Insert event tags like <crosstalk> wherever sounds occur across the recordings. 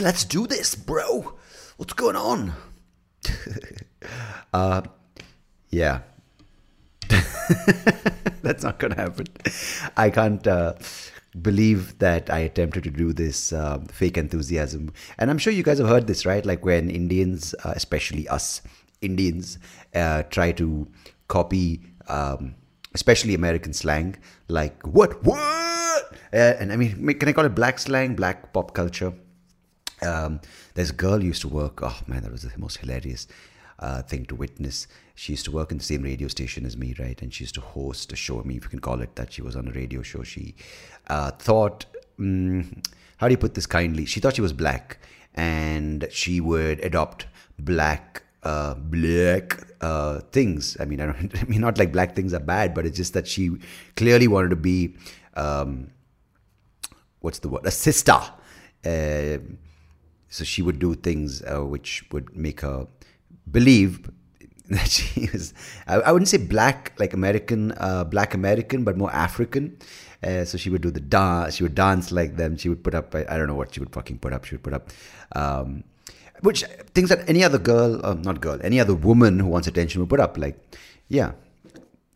let's do this, bro. What's going on? <laughs> uh, yeah. <laughs> That's not going to happen. I can't uh, believe that I attempted to do this uh, fake enthusiasm. And I'm sure you guys have heard this, right? Like when Indians, uh, especially us Indians, uh, try to copy, um, especially American slang, like what, what? Uh, and I mean, can I call it black slang, black pop culture? Um, there's a girl used to work. Oh man, that was the most hilarious uh, thing to witness. She used to work in the same radio station as me, right? And she used to host a show. I mean, if you can call it that, she was on a radio show. She uh, thought, mm, how do you put this kindly? She thought she was black, and she would adopt black uh, black uh, things. I mean, I don't. <laughs> I mean, not like black things are bad, but it's just that she clearly wanted to be, um, what's the word, a sister. Uh, so she would do things uh, which would make her believe <laughs> that she was, I, I wouldn't say black, like American, uh, black American, but more African. Uh, so she would do the dance, she would dance like them. She would put up, I, I, don't know what she would fucking put up. She would put up, um, which things that any other girl, uh, not girl, any other woman who wants attention would put up. Like, yeah,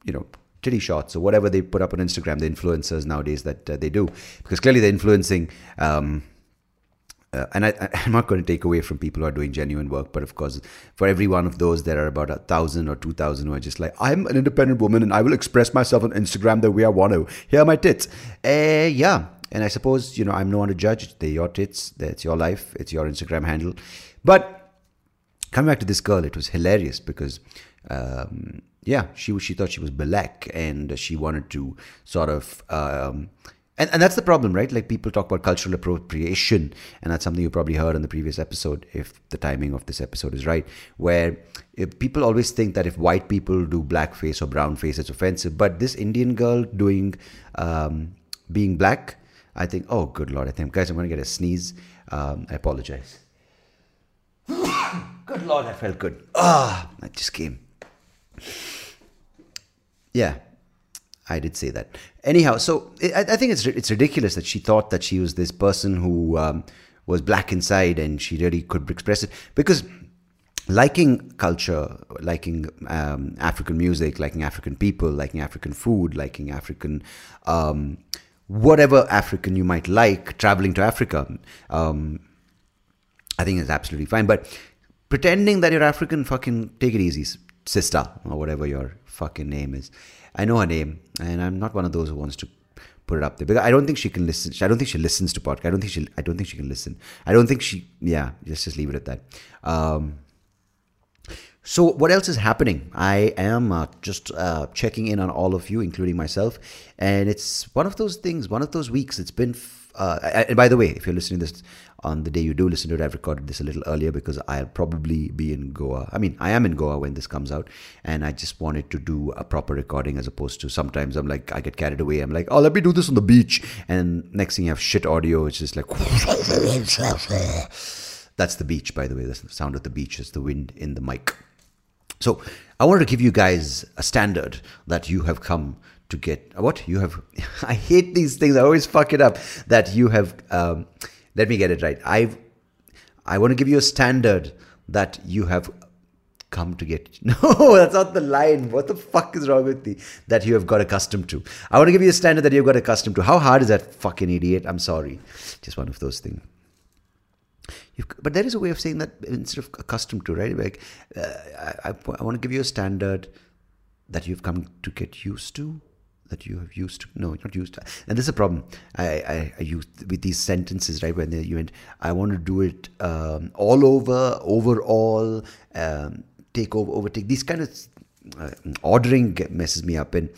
you know, titty shots or whatever they put up on Instagram, the influencers nowadays that uh, they do. Because clearly they're influencing, um, uh, and I, am <laughs> not going to take away from people who are doing genuine work, but of course, for every one of those, there are about a thousand or two thousand who are just like, I'm an independent woman and I will express myself on Instagram the way I want to. Here are my tits. Uh, yeah. And I suppose, you know, I'm no one to judge. They're your tits. That's your life. It's your Instagram handle. But coming back to this girl, it was hilarious because, um, yeah, she she thought she was black and she wanted to sort of um, and, and that's the problem, right? Like people talk about cultural appropriation, and that's something you probably heard in the previous episode, if the timing of this episode is right, where people always think that if white people do blackface or brownface, it's offensive. But this Indian girl doing um, being black, I think, oh, good lord, I think, guys, I'm going to get a sneeze. Um, I apologize. <coughs> good lord, I felt good. Ah, that just came. Yeah, I did say that. Anyhow, so I, I, think it's it's ridiculous that she thought that she was this person who um, was black inside and she really could express it because liking culture, liking um, African music, liking African people, liking African food, liking African um, whatever African you might like, traveling to Africa, um, I think is absolutely fine. But pretending that you're African, fucking take it easy, sister, or whatever your fucking name is. I know her name, and I'm not one of those who wants to put it up there because I don't think she can listen. I don't think she listens to podcast. I don't think she. I don't think she can listen. I don't think she. Yeah, let's just leave it at that. Um, so what else is happening? I am uh, just uh, checking in on all of you, including myself, and it's one of those things. One of those weeks. It's been. F- uh, and by the way, if you're listening to this on the day you do listen to it, I've recorded this a little earlier because I'll probably be in Goa. I mean, I am in Goa when this comes out, and I just wanted to do a proper recording as opposed to sometimes I'm like, I get carried away. I'm like, oh, let me do this on the beach. And next thing you have shit audio, it's just like, <laughs> that's the beach, by the way. That's the sound of the beach, it's the wind in the mic. So I wanted to give you guys a standard that you have come to get. What? You have. <laughs> I hate these things. I always fuck it up. That you have. Um, let me get it right. I've I want to give you a standard that you have come to get. <laughs> No, that's not the line. What the fuck is wrong with me? That you have got accustomed to. I want to give you a standard that you've got accustomed to. How hard is that fucking idiot? I'm sorry. Just one of those things. You've, but there is a way of saying that instead of accustomed to, right? Like, uh, I, I, I want to give you a standard that you've come to get used to that you have used to no not used and this is a problem i i, I use with these sentences right? When you end i want to do it um, all over overall um, take over overtake these kind of uh, ordering messes me up. And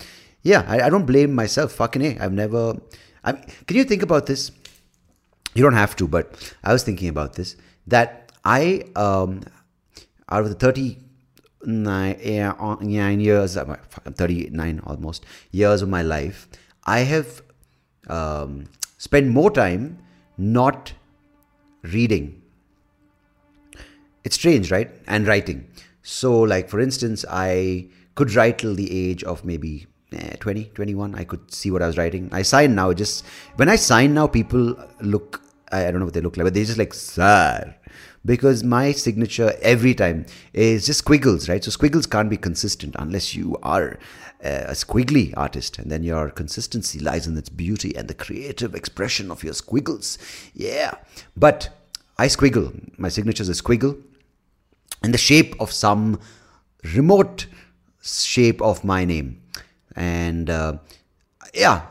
yeah I, I don't blame myself. Fucking a i've never i can you think about this you don't have to but i was thinking about this that i um out of the 30 nine, nine years, uh, 39 almost years of my life, I have um, spent more time not reading. It's strange, right? And writing. So, like for instance, I could write till the age of maybe eh, 20, 21. I could see what I was writing. I sign now. Just when I sign now, people look I, don't know what they look like, but they're just like sir. Because my signature every time is just squiggles, right? So squiggles can't be consistent unless you are a squiggly artist, and then your consistency lies in its beauty and the creative expression of your squiggles. Yeah, but I squiggle. My signature is a squiggle in the shape of some remote shape of my name, and uh, yeah,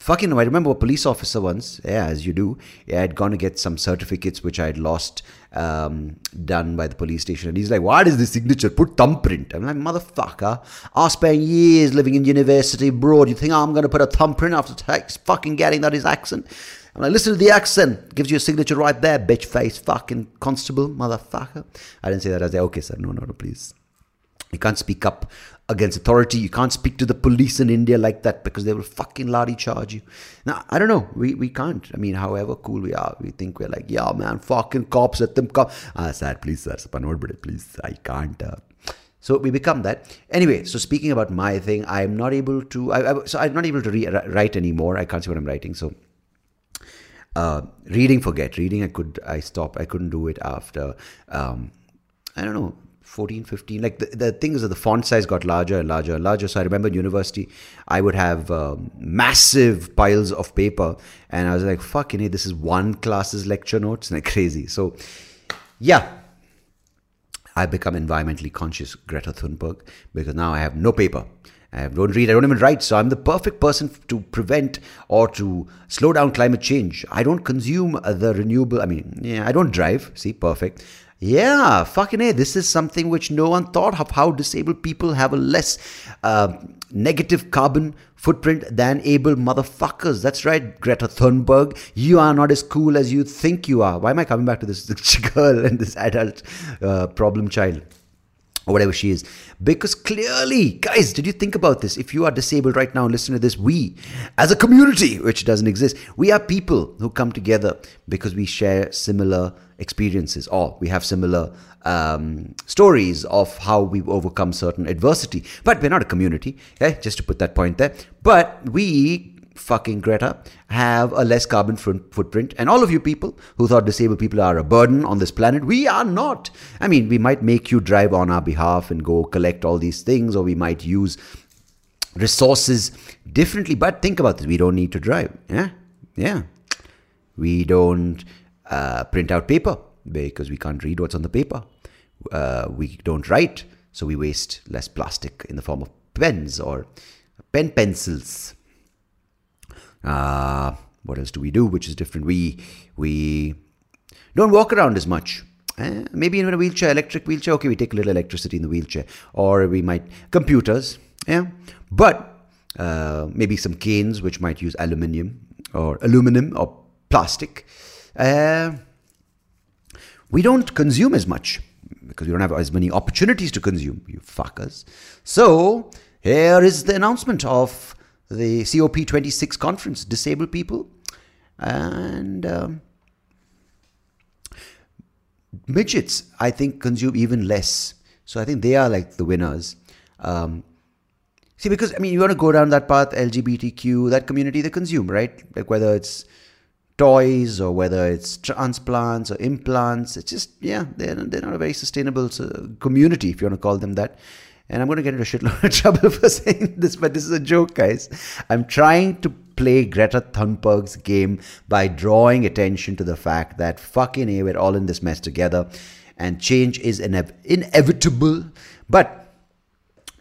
fucking I remember a police officer once, yeah, as you do, yeah, I'd gone to get some certificates which I'd lost um, done by the police station. And he's like, what is this signature? Put thumbprint. I'm like, motherfucker, I spent years living in university abroad. You think I'm going to put a thumbprint after t- fucking getting that his accent? I'm like, listen to the accent. Gives you a signature right there, bitch face, fucking constable, motherfucker. I didn't say that. I said, okay, sir, no, no, no, please. You can't speak up against authority. You can't speak to the police in India like that because they will fucking lathi charge you. Now, I don't know. We, we can't. I mean, however cool we are, we think we're like, yeah, man, fucking cops at them. Cop. Ah, sir, please, sir, please, I can't. Uh. So we become that. Anyway, so speaking about my thing, I'm not able to, I, I, so I'm not able to re- write anymore. I can't see what I'm writing. So uh, reading, forget. Reading, I could, I stop. I couldn't do it after, um, I don't know, 14, 15. Like the, the thing is that the font size got larger and larger and larger. So I remember in university, I would have um, massive piles of paper. And I was like, fucking hey, this is one class's lecture notes. <laughs> Like crazy. So yeah, I become environmentally conscious, Greta Thunberg, because now I have no paper. I don't read, I don't even write. So I'm the perfect person to prevent or to slow down climate change. I don't consume the renewable, I mean, yeah, I don't drive. See, perfect. Yeah, fucking A. This is something which no one thought of how disabled people have a less uh, negative carbon footprint than able motherfuckers. That's right, Greta Thunberg. You are not as cool as you think you are. Why am I coming back to this <laughs> girl and this adult uh, problem child? Or whatever she is. Because clearly, guys, did you think about this? If you are disabled right now listen to this, we, as a community, which doesn't exist, we are people who come together because we share similar experiences or we have similar um, stories of how we've overcome certain adversity. But we're not a community, okay? Just to put that point there. But we fucking Greta have a less carbon footprint. And all of you people who thought disabled people are a burden on this planet, we are not. I mean, we might make you drive on our behalf and go collect all these things, or we might use resources differently. But think about this we don't need to drive. Yeah? Yeah. We don't uh, print out paper because we can't read what's on the paper. Uh, we don't write, so we waste less plastic in the form of pens or pen pencils. Uh, what else do we do which is different? We we don't walk around as much. Eh? Maybe in a wheelchair, electric wheelchair. Okay, we take a little electricity in the wheelchair, or we might computers. Yeah, but uh, maybe some canes which might use aluminium or aluminum or plastic. Uh, we don't consume as much because we don't have as many opportunities to consume, you fuckers. So here is the announcement of the COP26 conference, disabled people, and um, midgets, I think, consume even less. So I think they are like the winners. Um, see, because I mean, you want to go down that path, LGBTQ, that community, they consume, right? Like whether it's toys or whether it's transplants or implants, it's just yeah, they're they're not a very sustainable uh, community, if you want to call them that. And I'm going to get into a shitload of <laughs> trouble for saying this, but this is a joke, guys. I'm trying to play Greta Thunberg's game by drawing attention to the fact that fucking A, we're all in this mess together and change is ine- inevitable. But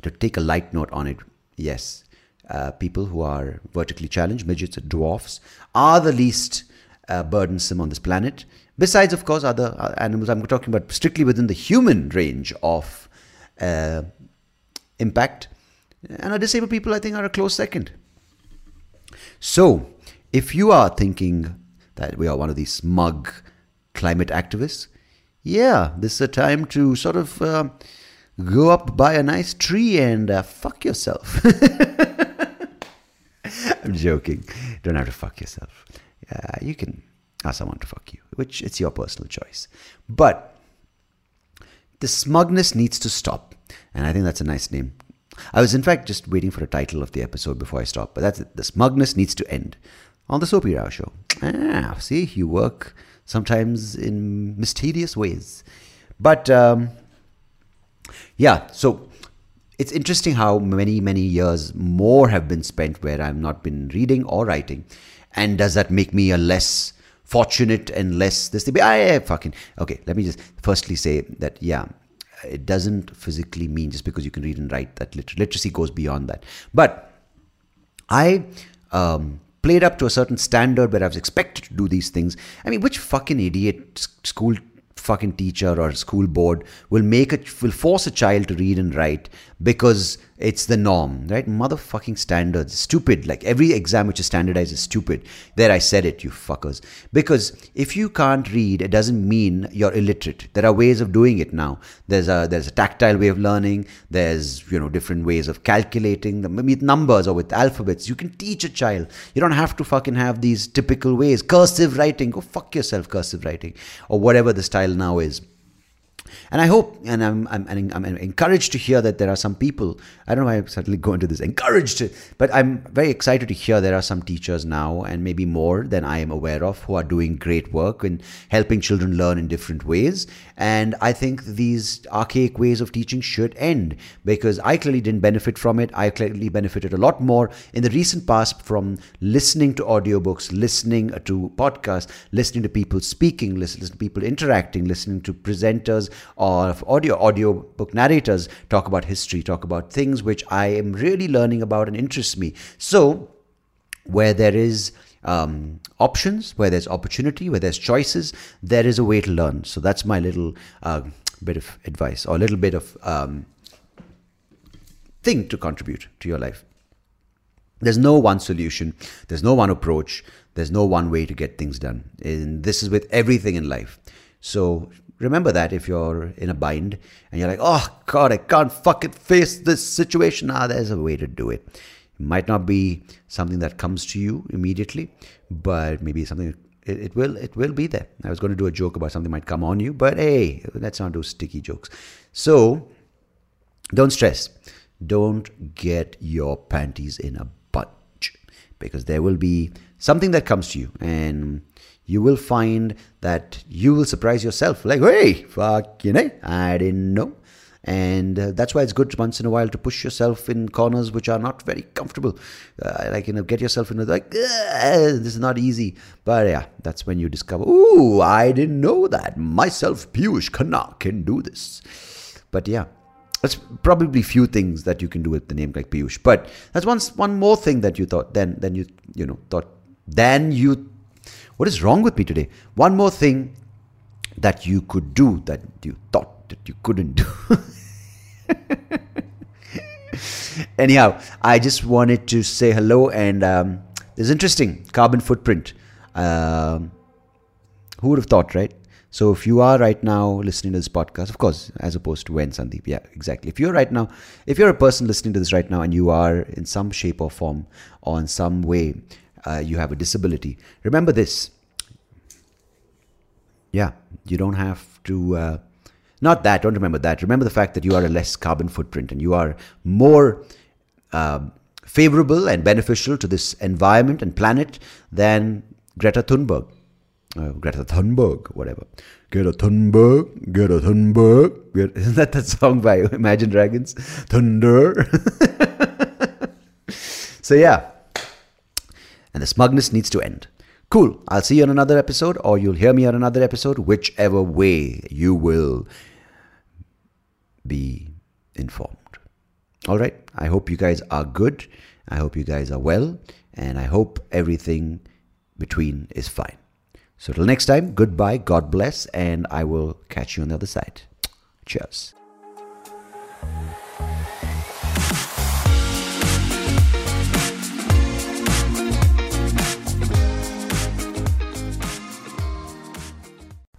to take a light note on it, yes, uh, people who are vertically challenged, midgets, dwarfs, are the least uh, burdensome on this planet. Besides, of course, other uh, animals. I'm talking about strictly within the human range of uh, impact. And our disabled people, I think, are a close second. So, if you are thinking that we are one of these smug climate activists, yeah, this is a time to sort of uh, go up by a nice tree and uh, fuck yourself. <laughs> I'm joking. Don't have to fuck yourself. Uh, you can ask someone to fuck you, which it's your personal choice. But the smugness needs to stop. And I think that's a nice name I was, in fact, just waiting for a title of the episode before I stopped, But that's it. The smugness needs to end. on the Soapy Rao show. Ah, see, you work sometimes in mysterious ways. But um, yeah, so it's interesting how many, many years more have been spent where I've not been reading or writing. And does that make me a less fortunate and less this thing? I, I fucking okay. Let me just firstly say that yeah, it doesn't physically mean just because you can read and write that liter- literacy goes beyond that. But I um, played up to a certain standard where I was expected to do these things. I mean, which fucking idiot school fucking teacher or school board will make it will force a child to read and write because it's the norm right? Motherfucking standards. Stupid. Like every exam which is standardized is stupid. There i said it you fuckers. Because if you can't read it doesn't mean you're illiterate. There are ways of doing it now. There's a there's a tactile way of learning. There's you know different ways of calculating. Them maybe with numbers or with alphabets. You can teach a child. You don't have to fucking have these typical ways. Cursive writing. Go fuck yourself cursive writing. Or whatever the style now is and I hope, and I'm, I'm, I'm, encouraged to hear that there are some people, I don't know why I suddenly go into this, encouraged, but I'm very excited to hear there are some teachers now, and maybe more than I am aware of, who are doing great work in helping children learn in different ways. And I think these archaic ways of teaching should end because I clearly didn't benefit from it. I clearly benefited a lot more in the recent past from listening to audiobooks, listening uh, to podcasts, listening to people speaking, listening to people interacting, listening to presenters or audio audio book narrators talk about history, talk about things which I am really learning about and interests me. So where there is um, options, where there's opportunity, where there's choices, there is a way to learn. So that's my little uh, bit of advice or a little bit of um, thing to contribute to your life. There's no one solution. There's no one approach. There's no one way to get things done. And this is with everything in life. So remember that if you're in a bind and you're like, oh God, I can't fucking face this situation. Ah, there's a way to do it. It might not be something that comes to you immediately, but maybe something it, it will it will be there. I was going to do a joke about something might come on you, but hey, let's not do sticky jokes. So don't stress. Don't get your panties in a bunch because there will be something that comes to you and you will find that you will surprise yourself. Like hey fuck you know i didn't know. And uh, that's why it's good once in a while to push yourself in corners which are not very comfortable. Uh, like you know get yourself into like this is not easy. But yeah that's when you discover ooh i didn't know that myself piyush khanna can do this. But yeah that's probably few things that you can do with the name like piyush. But that's one one more thing that you thought then then you you know thought then you what is wrong with me today one more thing that you could do that you thought that you couldn't do. <laughs> Anyhow, I just wanted to say hello, and um, it's interesting carbon footprint. Um, who would have thought, right? So if you are right now listening to this podcast, of course, as opposed to when Sandeep, yeah, exactly. If you're right now, if you're a person listening to this right now and you are in some shape or form or in some way, uh, you have a disability, remember this. Yeah, you don't have to uh, not that, don't remember that. Remember the fact that you are a less carbon footprint and you are more um, favorable and beneficial to this environment and planet than Greta Thunberg. Uh, Greta Thunberg, whatever. Greta Thunberg, Greta Thunberg. Greta, <laughs> Isn't that that song by <laughs> Imagine Dragons? Thunder. <laughs> so, yeah. And the smugness needs to end. Cool. I'll see you on another episode, or you'll hear me on another episode, whichever way you will be informed. All right. I hope you guys are good. I hope you guys are well. And I hope everything between is fine. So, till next time, goodbye, God bless, and I will catch you on the other side. Cheers.